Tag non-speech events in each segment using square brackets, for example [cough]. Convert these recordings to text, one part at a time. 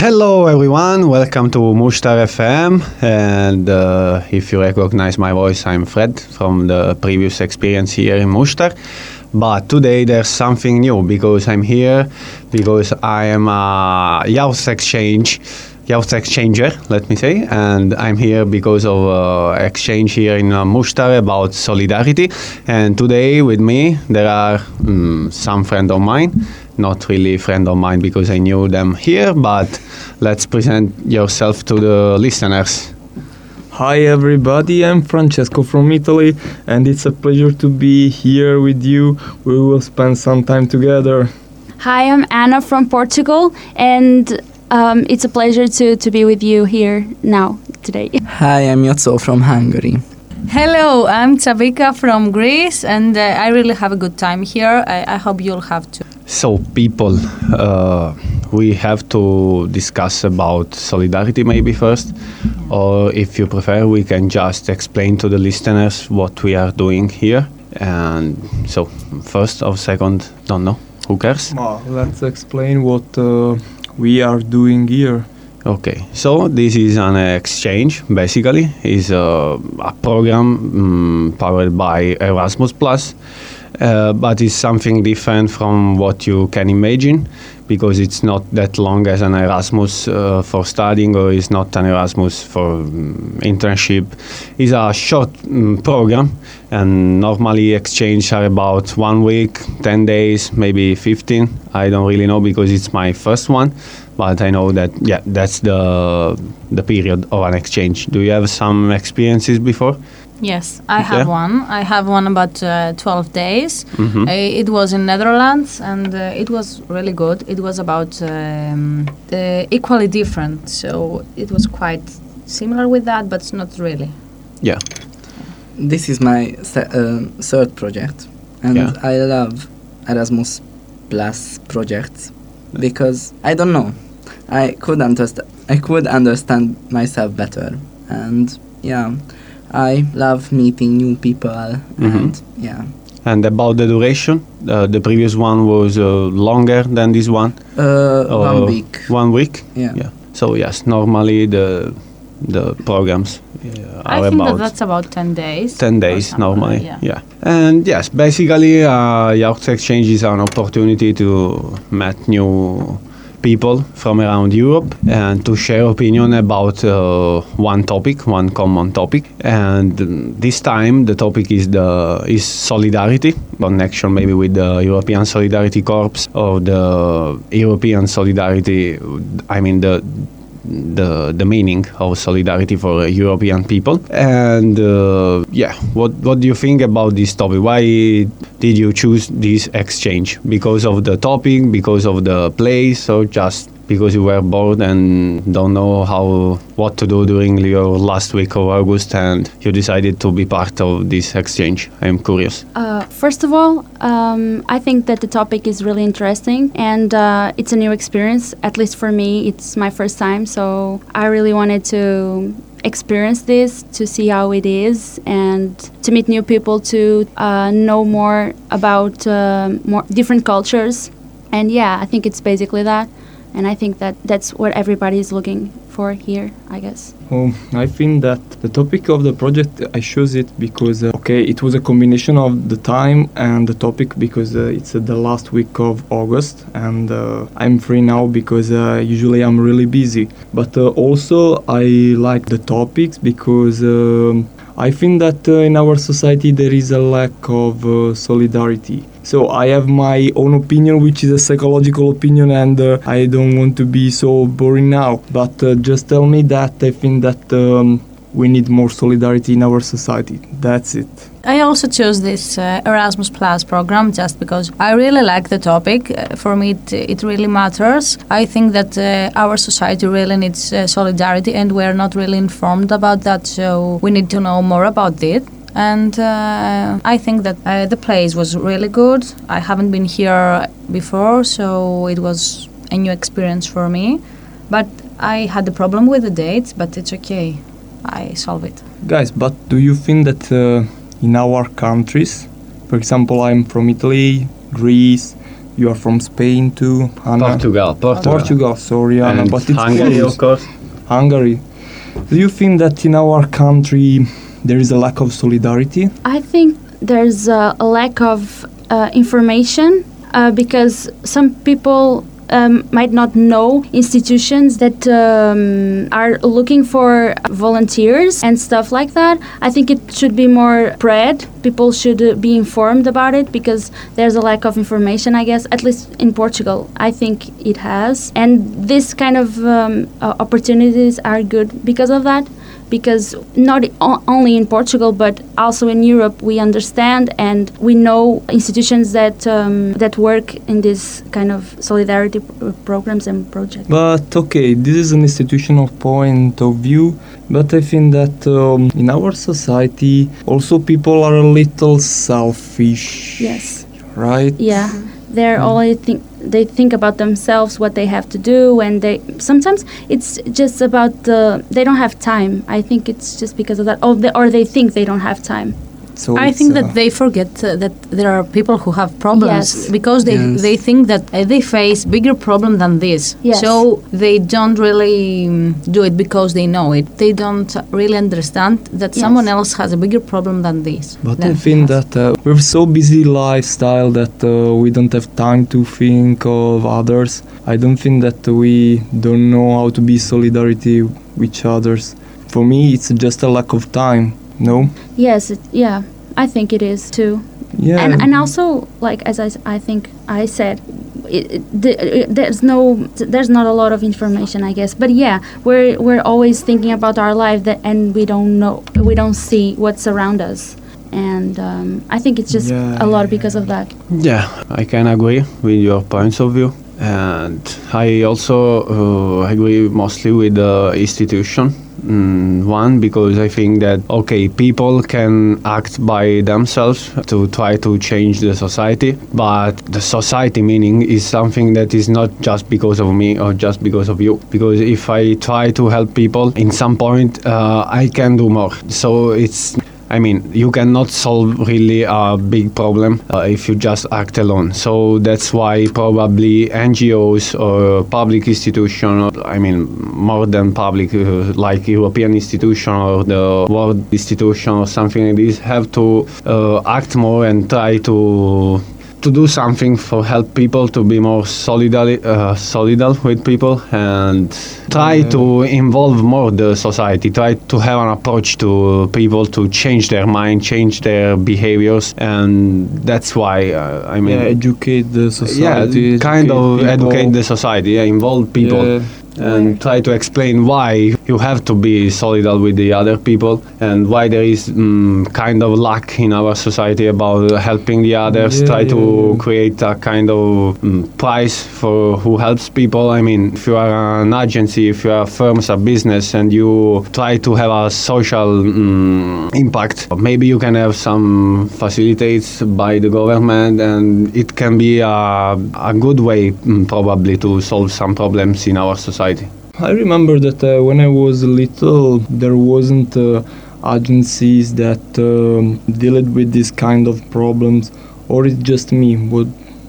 Hello, everyone. Welcome to Mushtar FM. And uh, if you recognize my voice, I'm Fred from the previous experience here in Mushtar. But today there's something new because I'm here because I am a youth exchange, youth exchanger, let me say, and I'm here because of uh, exchange here in uh, Mushtar about solidarity. And today with me there are mm, some friend of mine, not really a friend of mine because I knew them here, but let's present yourself to the listeners. Hi everybody, I'm Francesco from Italy and it's a pleasure to be here with you. We will spend some time together. Hi, I'm Anna from Portugal, and um, it's a pleasure to, to be with you here now, today. Hi, I'm Yotso from Hungary. Hello, I'm Tabika from Greece, and uh, I really have a good time here. I, I hope you'll have too. So, people, uh, we have to discuss about solidarity maybe first, or if you prefer, we can just explain to the listeners what we are doing here. And so, first or second, don't know. Who cares? Uh, let's explain what uh, we are doing here. Okay, so this is an exchange. Basically, is a, a program mm, powered by Erasmus Plus, uh, but it's something different from what you can imagine because it's not that long as an Erasmus uh, for studying or it's not an Erasmus for um, internship. It's a short um, program and normally exchange are about one week, 10 days, maybe 15. I don't really know because it's my first one, but I know that yeah, that's the the period of an exchange. Do you have some experiences before? Yes, I have Yeah. one. I have one about uh, 12 days. Mhm. Uh, it was in Netherlands, and uh, it was really good. It was about um, the equally different, so it was quite similar with that, but not really. Yeah. This is my se- uh, third project, and Yeah. I love Erasmus Plus projects because I don't know, I could understand. I could understand myself better, and yeah, I love meeting new people, Mhm. and yeah, And about the duration, uh, the previous one was uh, longer than this one. uh, one week. One week. Yeah. Yeah. So yes, normally the the programs uh, I are think that that's about 10 days. 10 days normally. Yeah. Yeah. And yes, basically, uh, Youth Exchange is an opportunity to meet new people from around Europe and to share opinion about uh, one topic, one common topic. And this time the topic is the is solidarity, connection maybe with the European Solidarity Corps or the European Solidarity. I mean the the the meaning of solidarity for European people. And uh, yeah, what what do you think about this topic? Why did you choose this exchange? Because of the topic, because of the place, or just because you were bored and don't know how what to do during your last week of August, and you decided to be part of this exchange? I'm curious. Uh, first of all, um, I think that the topic is really interesting and uh, it's a new experience. At least for me, it's my first time, so I really wanted to experience this to see how it is and to meet new people, to uh, know more about uh, more different cultures. And yeah, I think it's basically that. And I think that that's what everybody is looking for here, I guess. Um, I think that the topic of the project I chose it because uh, okay, it was a combination of the time and the topic because uh, it's uh, the last week of August and uh, I'm free now because uh, usually I'm really busy. But uh, also I like the topics because um, I think that in our society there is a lack of solidarity. So I have my own opinion, which is a psychological opinion, and uh, I don't want to be so boring now. But uh, just tell me that I think that um, we need more solidarity in our society. That's it. I also chose this uh, Erasmus Plus program just because I really like the topic. Uh, for me, it, it really matters. I think that uh, our society really needs uh, solidarity, and we're not really informed about that. So we need to know more about it. And uh, I think that uh, the place was really good. I haven't been here before, so it was a new experience for me. But I had a problem with the dates, but it's okay. I solve it. Guys, but do you think that uh, in our countries, for example, I'm from Italy, Greece, you are from Spain too. Anna. Portugal, Portugal. Portugal, sorry, Anna, And but it's Hungary, of course. Hungary. Do you think that in our country there is a lack of solidarity? I think there's a, a lack of uh, information uh, because some people um, might not know institutions that um, are looking for volunteers and stuff like that. I think it should be more spread. People should uh, be informed about it because there's a lack of information, I guess, at least in Portugal. I think it has. And this kind of um, opportunities are good because of that because not o- only in Portugal but also in Europe we understand and we know institutions that um, that work in this kind of solidarity pr- programs and projects. But okay, this is an institutional point of view. But I think that um, in our society, also people are a little selfish. Yes. Right? Yeah. They're Mm. always think they think about themselves, what they have to do, and they sometimes it's just about the they don't have time. I think it's just because of that, or they, or they think they don't have time. So I think uh, that they forget uh, that there are people who have problems Yes. because they, Yes. they think that uh, they face bigger problem than this. Yes. So they don't really um, do it because they know it. They don't really understand that Yes. someone else has a bigger problem than this. But than I think that uh, we're so busy lifestyle that uh, we don't have time to think of others. I don't think that we don't know how to be solidarity with others. For me, it's just a lack of time. No. Yes, it, yeah, I think it is too. Yeah. and and also like as I, I think I said it, it, the, it, there's no there's not a lot of information I guess but yeah we're we're always thinking about our life that and we don't know we don't see what's around us and um, I think it's just Yeah, a lot yeah, because of that Yeah, I can agree with your points of view. And I also uh, agree mostly with the institution. Mm, one, because I think that, okay, people can act by themselves to try to change the society, but the society meaning is something that is not just because of me or just because of you. Because if I try to help people, in some point, uh, I can do more. So it's I mean, you cannot solve really a big problem uh, if you just act alone. So that's why probably NGOs or public institutions, I mean, more than public, uh, like European institution or the World institution or something like this, have to uh, act more and try to to do something for help people to be more solidar uh, solidal with people and try to involve more the society try to have an approach to people to change their mind change their behaviors and that's why uh, i mean yeah, educate the society yeah, kind of people. educate the society yeah, involve people Yeah. And try to explain why you have to be solidal with the other people and why there is mm, kind of lack in our society about helping the others. Yeah, try to yeah, yeah. create a kind of mm, price for who helps people. I mean if you are an agency if you are firms a business and you try to have a social mm, impact maybe you can have some facilitates by the government and it can be a, a good way probably to solve some problems in our society I remember that uh, when I was little, there wasn't uh, agencies that um, dealt with this kind of problems, or it's just me. What,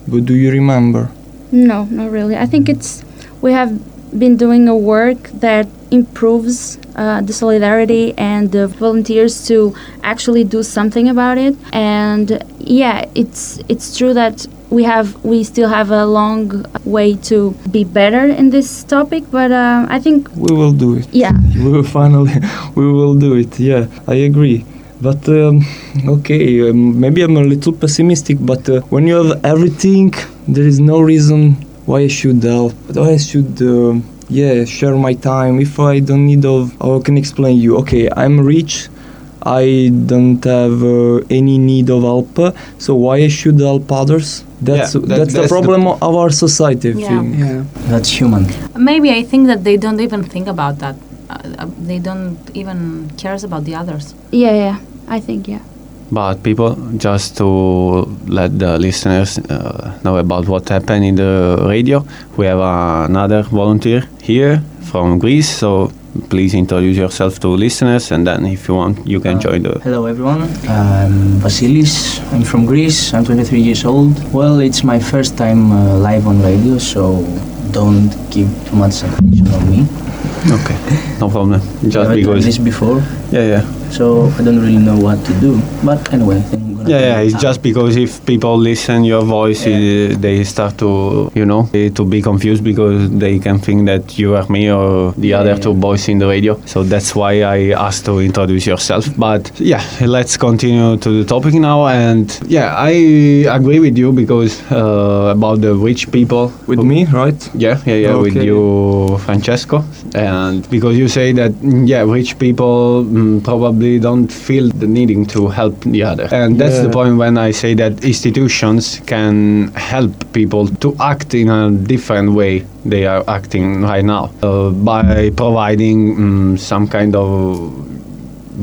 what do you remember? no not really I think it's we have been doing a work that improves uh, the solidarity and the volunteers to actually do something about it and yeah it's it's true that we have we still have a long way to be better in this topic but uh, i think We will do it. yeah [laughs] We will finally, [laughs] we will do it. Yeah, I agree. But um, okay, um, maybe I'm a little pessimistic. But uh, when you have everything, there is no reason why I should help. Why I should, uh, yeah, share my time. If I don't need of, I can explain you. Okay, I'm rich. I don't have uh, any need of help. So why I should help others? That's that- that's, the that's the problem of our society. Yeah. think. Yeah, that's human. Maybe I think that they don't even think about that. Uh, uh, they don't even cares about the others. yeah yeah i think yeah But people, just to let the listeners uh, know about what happened in the radio, we have another volunteer here from Greece. So please introduce yourself to listeners, and then if you want, you can Uh, join the. Hello everyone, I'm Vasilis, I'm from Greece, I'm 23 years old. Well, it's my first time uh, live on radio, so don't give too much attention on me. Okay, no problem. [laughs] Just I've done because. this before, Yeah, yeah. so I don't really know what to do. But anyway, Yeah, yeah, it's just because if people listen your voice, Yeah. they start to, you know, to be confused because they can think that you are me or the Yeah, other yeah. two boys in the radio. So that's why I asked to introduce yourself. But yeah, let's continue to the topic now. And yeah, I agree with you because uh, about the rich people With me, right? Yeah, yeah, yeah, with you, Francesco. And because you say that, mm, yeah, rich people mm, probably don't feel the needing to help the other. And that's the point when I say that institutions can help people to act in a different way they are acting right now uh, by providing mm, some kind of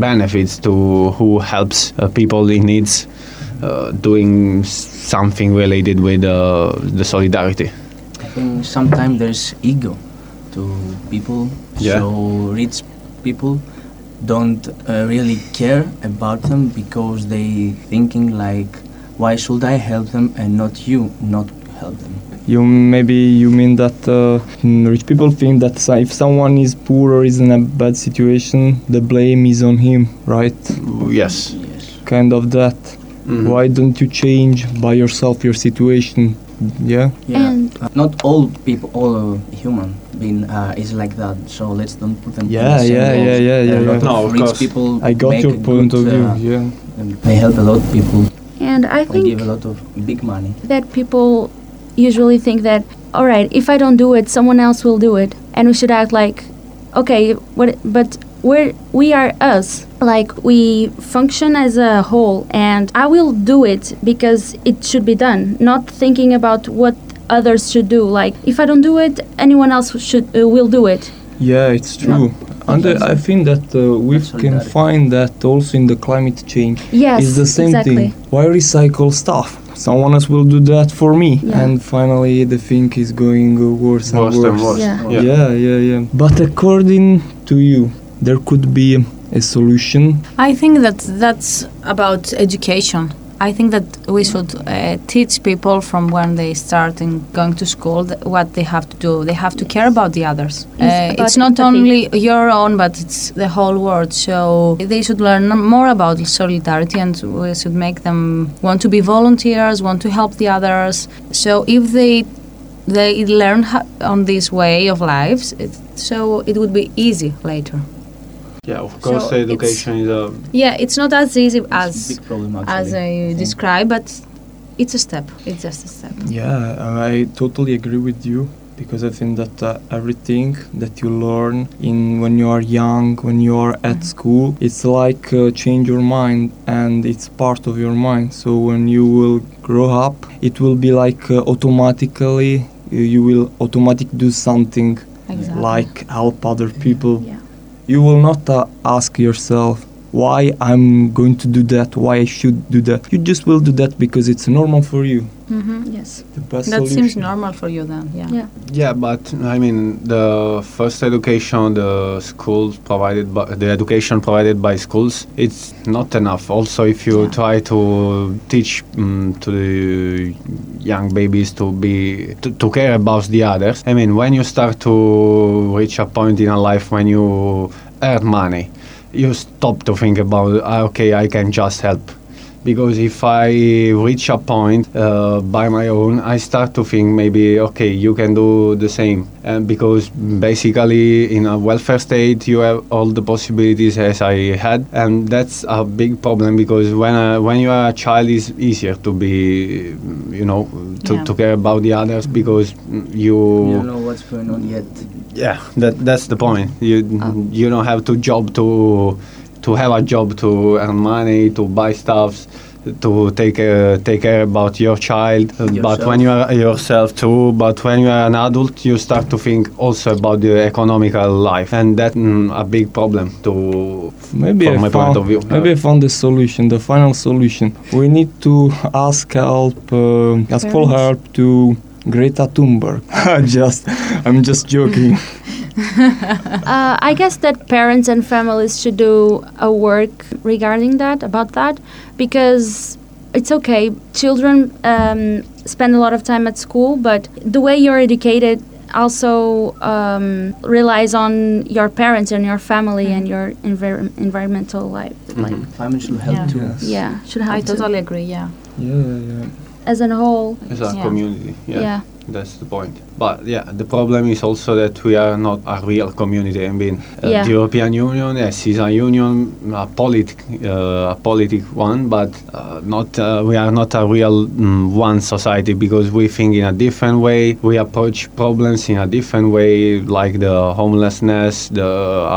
benefits to who helps uh, people in needs uh, doing something related with uh, the solidarity. I think sometimes there's ego to people, Yeah. so rich people don't uh, really care about them because they thinking like, why should I help them and not you not help them? You maybe you mean that uh, mm, rich people think that if someone is poor or is in a bad situation, the blame is on him, right? Yes. Yes. Kind of that. Mhm. Why don't you change by yourself your situation? Yeah. Yeah. And- not all people, all human being uh, is like that. So let's don't put them. in Yeah, the same yeah, box. yeah, yeah, yeah, a lot yeah. No, of of rich course. people. I got make your a point good, of view. uh, yeah. and They help a lot of people. and I think They give a lot of big money. that people usually think that, all right, if I don't do it, someone else will do it, and we should act like, okay, what? But we're we are us. Like we function as a whole, and I will do it because it should be done, not thinking about what others should do. Like if I don't do it, anyone else should uh, will do it. Yeah, it's true. And uh, I think that uh, we can find that also in the climate change. Yes, it's the same exactly. thing. Why recycle stuff? Someone else will do that for me. Yeah. And finally, the thing is going uh, worse, Worse and and worse. worse. Yeah. Yeah. Yeah, yeah, yeah. But according to you, there could be a solution. I think that that's about education. I think that we should uh, teach people from when they start in going to school th- what they have to do. They have to care about the others. It's Uh, it's not only your own, but it's the whole world. So they should learn more about solidarity, and we should make them want to be volunteers, want to help the others. So if they they learn on this way of lives, it, so it would be easy later. Yeah, of course, So education is a. Yeah, it's not as easy as big problem as actually. I describe, but it's a step. It's just a step. Yeah, I totally agree with you because I think that uh, everything that you learn in when you are young, when you are at school, it's like uh, change your mind and it's part of your mind. So when you will grow up, it will be like uh, automatically you will automatic do something Exactly. like help other people. Yeah. You will not uh, ask yourself why I'm going to do that, why I should do that. You just will do that because it's normal for you. Mm-hmm. Yes. The That solution. seems normal for you then. Yeah. Yeah. Yeah, but I mean, the first education the schools provided, by, the education provided by schools, it's not enough. Also, if you Yeah. try to teach um, to the young babies to be to, to care about the others, I mean, when you start to reach a point in a life when you earn money, you stop to think about, "Ah, okay, I can just help because if I reach a point uh, by my own, I start to think maybe okay, you can do the same. And because basically in a welfare state, you have all the possibilities as I had, and that's a big problem because when uh, when you are a child, it's easier to be, you know, to, Yeah. to care about the others because You you don't know what's going on yet. yeah, that that's the point. You you don't have to job to to have a job to earn money to buy stuffs to take uh, take care about your child. Uh, But when you are yourself too, but when you are an adult, you start to think also about the economical life, and that's mm, a big problem to Maybe from I my found, point of view. Maybe I found the solution, the final solution. We need to ask help, uh, ask for help to Greta Thunberg. [laughs] just, I'm just joking. [laughs] uh, I guess that parents and families should do a work regarding that, about that, because it's okay. Children um, spend a lot of time at school, but the way you're educated also um, relies on your parents and your family and your envir- environmental life. Like, Family should help Yeah. too. Yes. yeah, should help. I have to. totally agree. Yeah. Yeah, yeah. As a whole, As a Yeah. community, yeah. yeah. That's the point. But yeah, the problem is also that we are not a real community. I mean, uh, Yeah. the European Union, yes, is a union, a politic, uh, a politic one, but uh, not. Uh, we are not a real mm, one society because we think in a different way. We approach problems in a different way, like the homelessness, the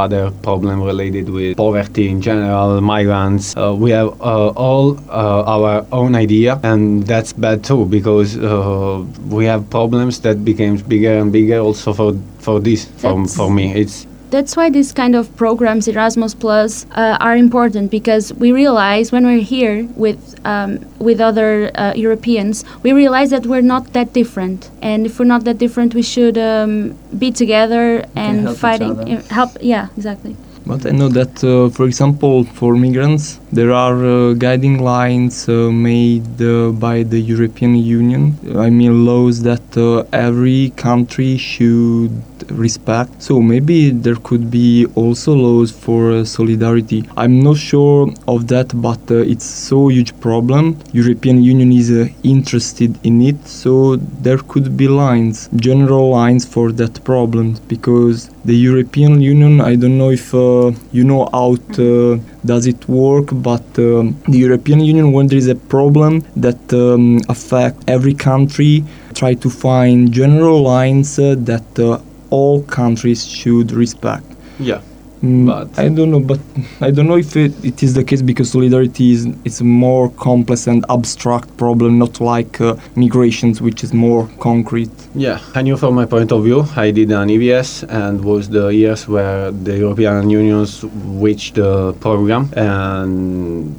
other problem related with poverty in general, migrants. Uh, we have uh, all uh, our own idea, and that's bad too because uh, we have problems that became bigger and bigger. Also for for this, for, for me, it's That's why these kind of programs, Erasmus Plus, uh, are important because we realize when we're here with um, with other uh, Europeans, we realize that we're not that different. And if we're not that different, we should um, be together and help each fighting. other. uh, help, yeah, exactly. But I know that, uh, for example, for migrants, there are uh, guiding lines uh, made uh, by the European Union. I mean, laws that uh, every country should respect. So maybe there could be also laws for uh, solidarity. I'm not sure of that, but uh, it's so huge problem. European Union is uh, interested in it, so there could be lines, general lines for that problem, because the European Union, I don't know if uh, you know how to, does it work, but um, the European Union, when there is a problem that um, affect every country, try to find general lines uh, that uh, all countries should respect. yeah. Mm, But- I don't know, but [laughs] I don't know if it, it is the case because solidarity is it's a more complex and abstract problem, not like uh, migrations, which is more concrete. Yeah, I knew from my point of view, I did an EVS and was the years where the European Unions switched the program and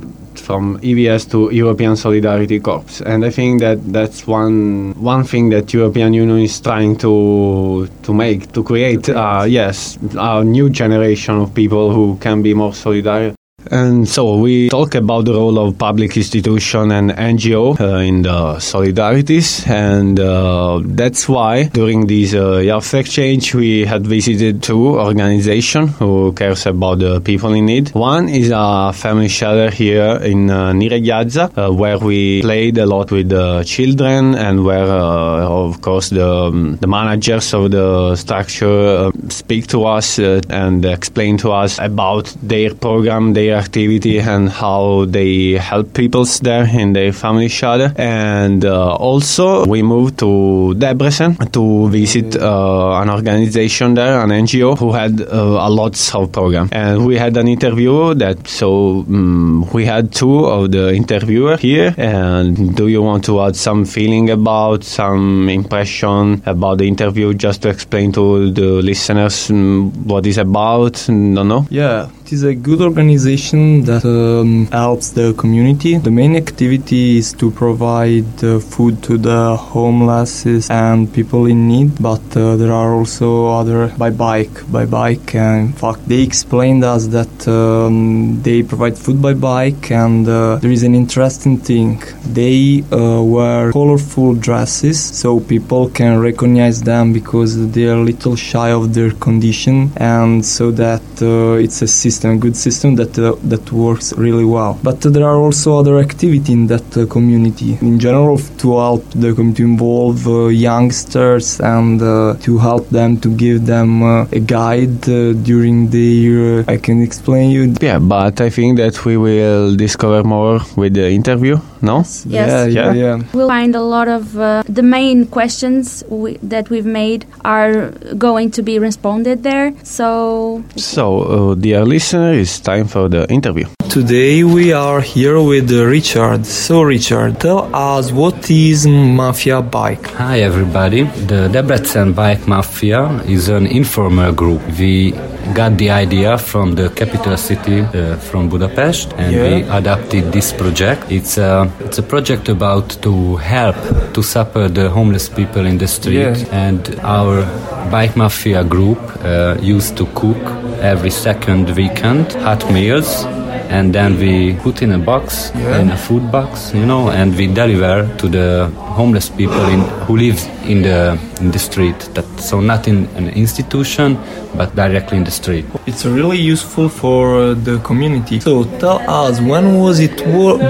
from EVS to European Solidarity Corps. And I think that that's one one thing that European Union is trying to to make to create. Uh, yes, a new generation of people who can be more solidary. And so we talk about the role of public institution and NGO uh, in the solidarities, and uh, that's why during this uh, youth exchange we had visited two organizations who cares about the people in need. One is a family shelter here in uh, uh, where we played a lot with the children, and where uh, of course the um, the managers of the structure uh, speak to us uh, and explain to us about their program, their activity, and how they help people there in their family shelter. And uh, also, we moved to Debrecen to visit uh, an organization there, an NGO, who had uh, a lots of program. And we had an interview that, so um, we had two of the interviewer here. And do you want to add some feeling about, some impression about the interview, just to explain to the listeners um, what it's about? Don't know. Yeah, it is a good organization that um, helps the community. The main activity is to provide uh, food to the homeless and people in need, but uh, there are also other by bike, by bike. And in fact, they explained us that um, they provide food by bike, and uh, there is an interesting thing. They uh, wear colorful dresses, so people can recognize them because they are a little shy of their condition, and so that uh, it's a system, a good system that uh, that works really well. But there are also other activity in that uh, community. In general, to help the community involve uh, youngsters and uh, to help them to give them uh, a guide uh, during their. Uh, I can explain you. Yeah, but I think that we will discover more with the interview, no? Yes. Yeah, yeah, yeah. We'll find a lot of uh, the main questions we, that we've made are going to be responded there. So So, uh, dear listener, it's time for the interview. Today we are here with uh, Richard. So, Richard, tell us what is Mafia Bike? Hi everybody. The Debrecen Bike Mafia is an informal group. We got the idea from the capital city, uh, from Budapest, and we adapted this project. It's a it's a project about to help to support the homeless people in the street. Yeah. And our bike mafia group uh, used to cook every second weekend hot meals and then we put in a box Yeah. in a food box you know and we deliver to the homeless people in, who live in the in the street that so not in an institution but directly in the street It's really useful for uh, the community. So tell us when was it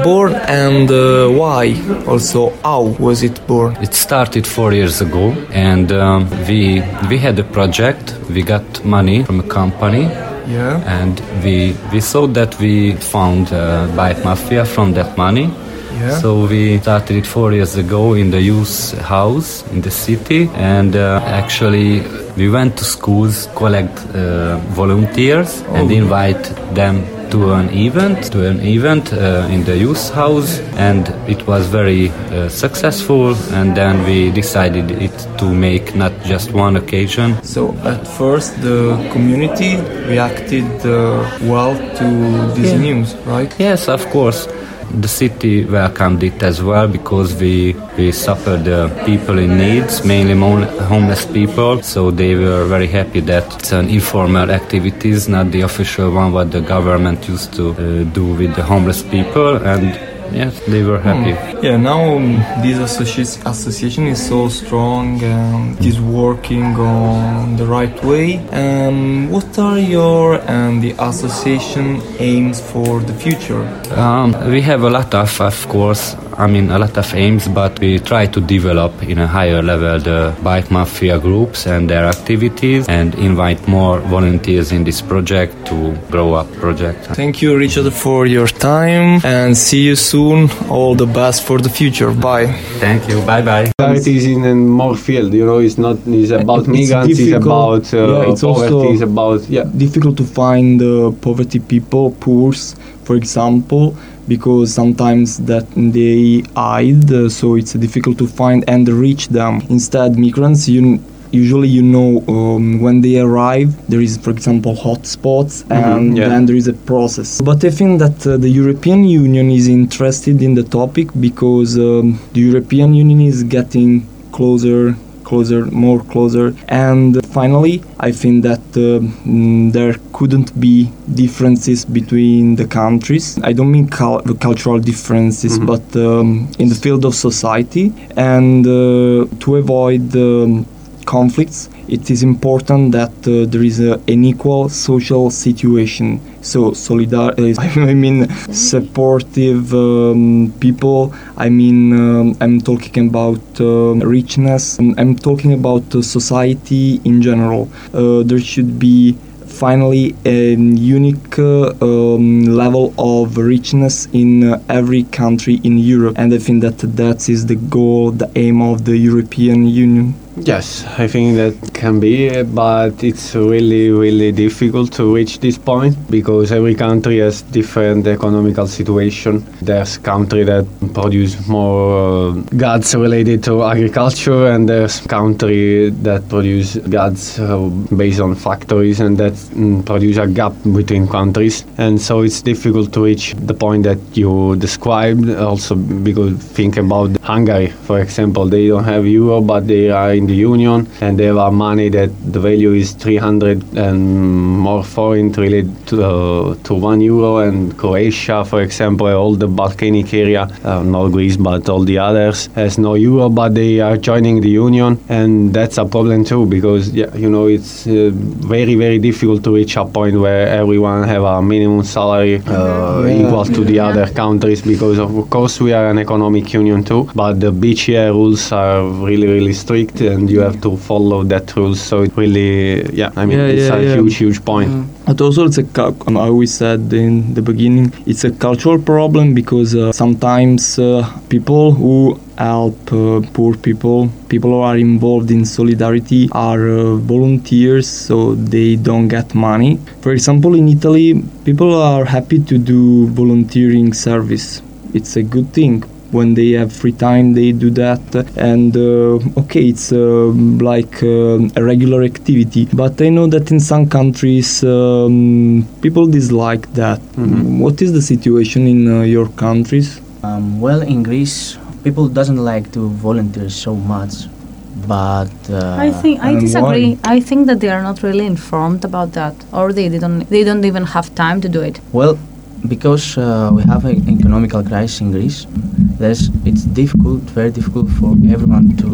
born and uh, why? Also, how was it born? It started four years ago, and um, we we had a project. We got money from a company, Yeah. and we we saw that we found uh, mafia from that money. Yeah. So we started it four years ago in the youth house in the city, and uh, actually we went to schools, collect uh, volunteers, and Oh. invite them to an event, to an event uh, in the youth house, and it was very uh, successful. And then we decided it to make not just one occasion, So at first the community reacted uh, well to this Yeah. news, right? Yes, of course. The city welcomed it as well because we we the people in needs, mainly homeless people. So they were very happy that it's an informal activities, not the official one what the government used to uh, do with the homeless people. And yes, they were happy. Yeah, now um, this associ- association is so strong and it is working on the right way. Um, what are your and the association aims for the future? Um, we have a lot of, of course, I mean, a lot of aims, but we try to develop in a higher level the bike mafia groups and their activities and invite more volunteers in this project to grow up project. Thank you, Richard, for your time and see you soon. All the best for the future. Bye. Thank you. Bye bye. It is in a more field, you know. It's not. It's about It's migrants. It's about uh, Yeah, it's poverty. also- it's about yeah. difficult to find uh, poverty people, poors, for example, because sometimes that they hide, uh, so it's difficult to find and reach them. Instead, migrants, you usually you know um, when they arrive there is for example hotspots and yeah. then there is a process but i think that uh, the european union is interested in the topic because um, the european union is getting closer closer more closer. And finally i think that uh, mm, there couldn't be differences between the countries. I don't mean the cultural differences Mhm. but um, in the field of society. And uh, to avoid um, conflicts it is important that uh, there is a, an equal social situation so solidar [laughs] i mean supportive um, people. I mean um, i'm talking about um, richness. I'm talking about society in general. Uh, there should be finally a unique uh, um, level of richness in uh, every country in Europe. And I think that that is the goal the aim of the European Union Yes, I think that can be, uh, but it's really, really difficult to reach this point because every country has different economical situation. There's country that produce more uh, goods related to agriculture, and there's country that produce goods uh, based on factories, and that mm, produce a gap between countries. And so it's difficult to reach the point that you described. Also, because think about Hungary, for example, they don't have euro, but they are in the union and they have money that the value is 300 and more foreign related to, uh, to one euro and Croatia for example all the Balkanic area uh, not Greece but all the others has no euro but they are joining the union and that's a problem too because yeah you know it's uh, very very difficult to reach a point where everyone have a minimum salary uh, Yeah. equal to the other countries because of course we are an economic union too but the BCA rules are really really strict and you have to follow that rules so it really yeah I mean Yeah, it's yeah, a yeah. huge huge point But also, it's a I always said in the beginning, it's a cultural problem because uh, sometimes uh, people who help uh, poor people, people who are involved in solidarity, are uh, volunteers, so they don't get money. For example, in Italy, people are happy to do volunteering service. It's a good thing when they have free time they do that and uh, okay it's uh, like uh, a regular activity but i know that in some countries um, people dislike that Mhm. what is the situation in uh, your countries Um, well, in Greece, people doesn't like to volunteer so much, but uh, I think I disagree. why? I think that they are not really informed about that, or they, they don't they don't even have time to do it. Well, because uh, we have an economical crisis in Greece, there's, it's difficult, very difficult for everyone to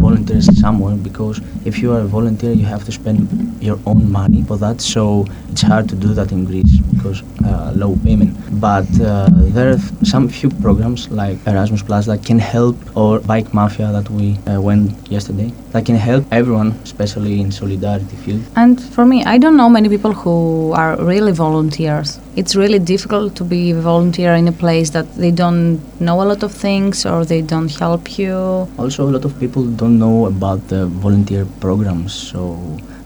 volunteer somewhere because if you are a volunteer, you have to spend your own money for that. So it's hard to do that in Greece because uh, low payment. But uh, there are some few programs like Erasmus Plus that can help, or Bike Mafia that we uh, went yesterday, that can help everyone, especially in solidarity field. And for me, I don't know many people who are really volunteers. It's really difficult to be a volunteer in a place that they don't know a lot of things or they don't help you. Also, a lot of people don't know about the volunteer programs, so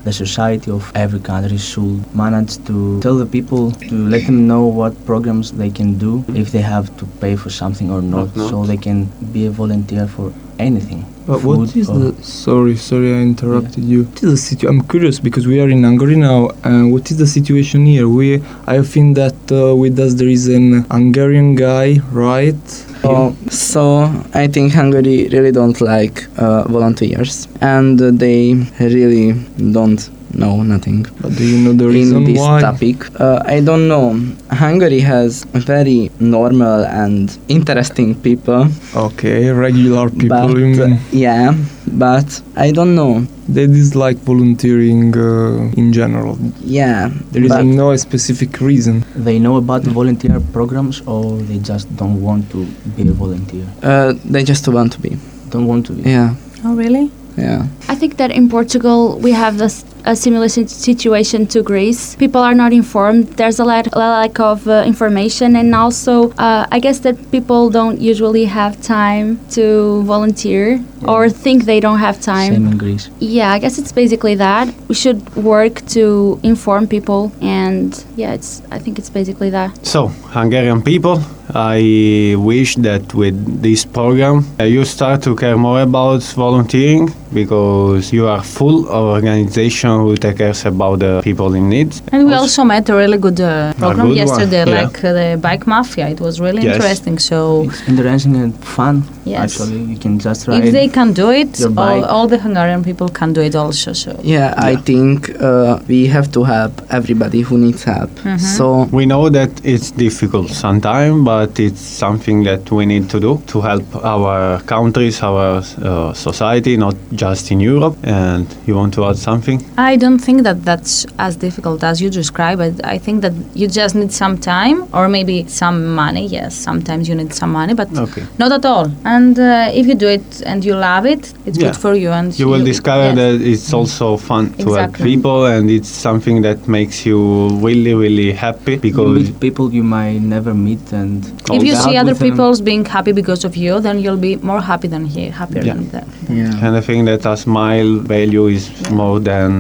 the society of every country should manage to tell the people to let them know what programs they can do if they have to pay for something or not, not. so they can be a volunteer for anything. But what Food is the sorry, sorry, I interrupted you. What is the situ- I'm curious because we are in Hungary now, and what is the situation here? We, I think that uh, with us there is an Hungarian guy, right? Oh, so I think Hungary really don't like uh, volunteers, and uh, they really don't know nothing But do you know the in reason this why? topic. Uh, I don't know. Hungary has very normal and interesting people, Okay, regular people. but you mean yeah, but I don't know. they dislike volunteering uh, in general. Yeah, There is no specific reason. They know about volunteer programs, or they just don't want to be a volunteer. uh, they just want to be. Don't want to be. Yeah, Oh, really? yeah. I think that in Portugal we have this, a similar situation to Greece. People are not informed. There's a lack, a lack of uh, information, and also uh, I guess that people don't usually have time to volunteer or think they don't have time. Same in Greece. Yeah, I guess it's basically that. We should work to inform people, and yeah, it's. I think it's basically that. So, Hungarian people, I wish that with this program uh, you start to care more about volunteering because you are full of organization who take cares about the people in need. And we also met a really good uh, program good yesterday, yeah. like uh, the bike mafia. It was really Yes. interesting. So It's interesting and fun. Yes. Actually, you can just ride. if they can do it, all, all the Hungarian people can do it also. So Yeah, I think uh, we have to help everybody who needs help. Mhm. So We know that it's difficult sometimes, but it's something that we need to do to help our countries, our uh, society, not just in Europe. And you want to add something? I don't think that that's as difficult as you describe it. I think that you just need some time or maybe some money. Yes, sometimes you need some money, but Okay. not at all. And uh, if you do it and you love it, it's Yeah. good for you. And You will discover yes. that it's also fun to help people, and it's something that makes you really, really happy You because meet people you might never meet, and If you see other with them. people's being happy because of you, then you'll be more happy than he, happier Yeah. than them. yeah. And I think that a smile value is more than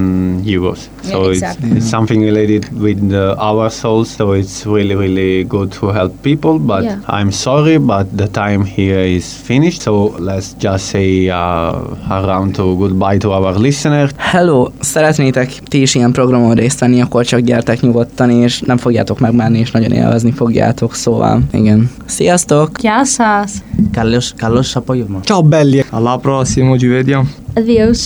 euros. So Yeah, it's, exactly. it's something related with the, our souls. So it's really, really good to help people. But Yeah. I'm sorry, but the time here is finished. So let's just say uh, a round to goodbye to our listeners. Hello, szeretnétek ti is ilyen programon részt venni, akkor csak gyertek nyugodtan, és nem fogjátok megmenni, és nagyon élvezni fogjátok, szóval igen. Sziasztok! Γεια σας. Καλώς, καλώς απόγευμα. Ciao belli! Alla prossima, ci vediamo. Adeus.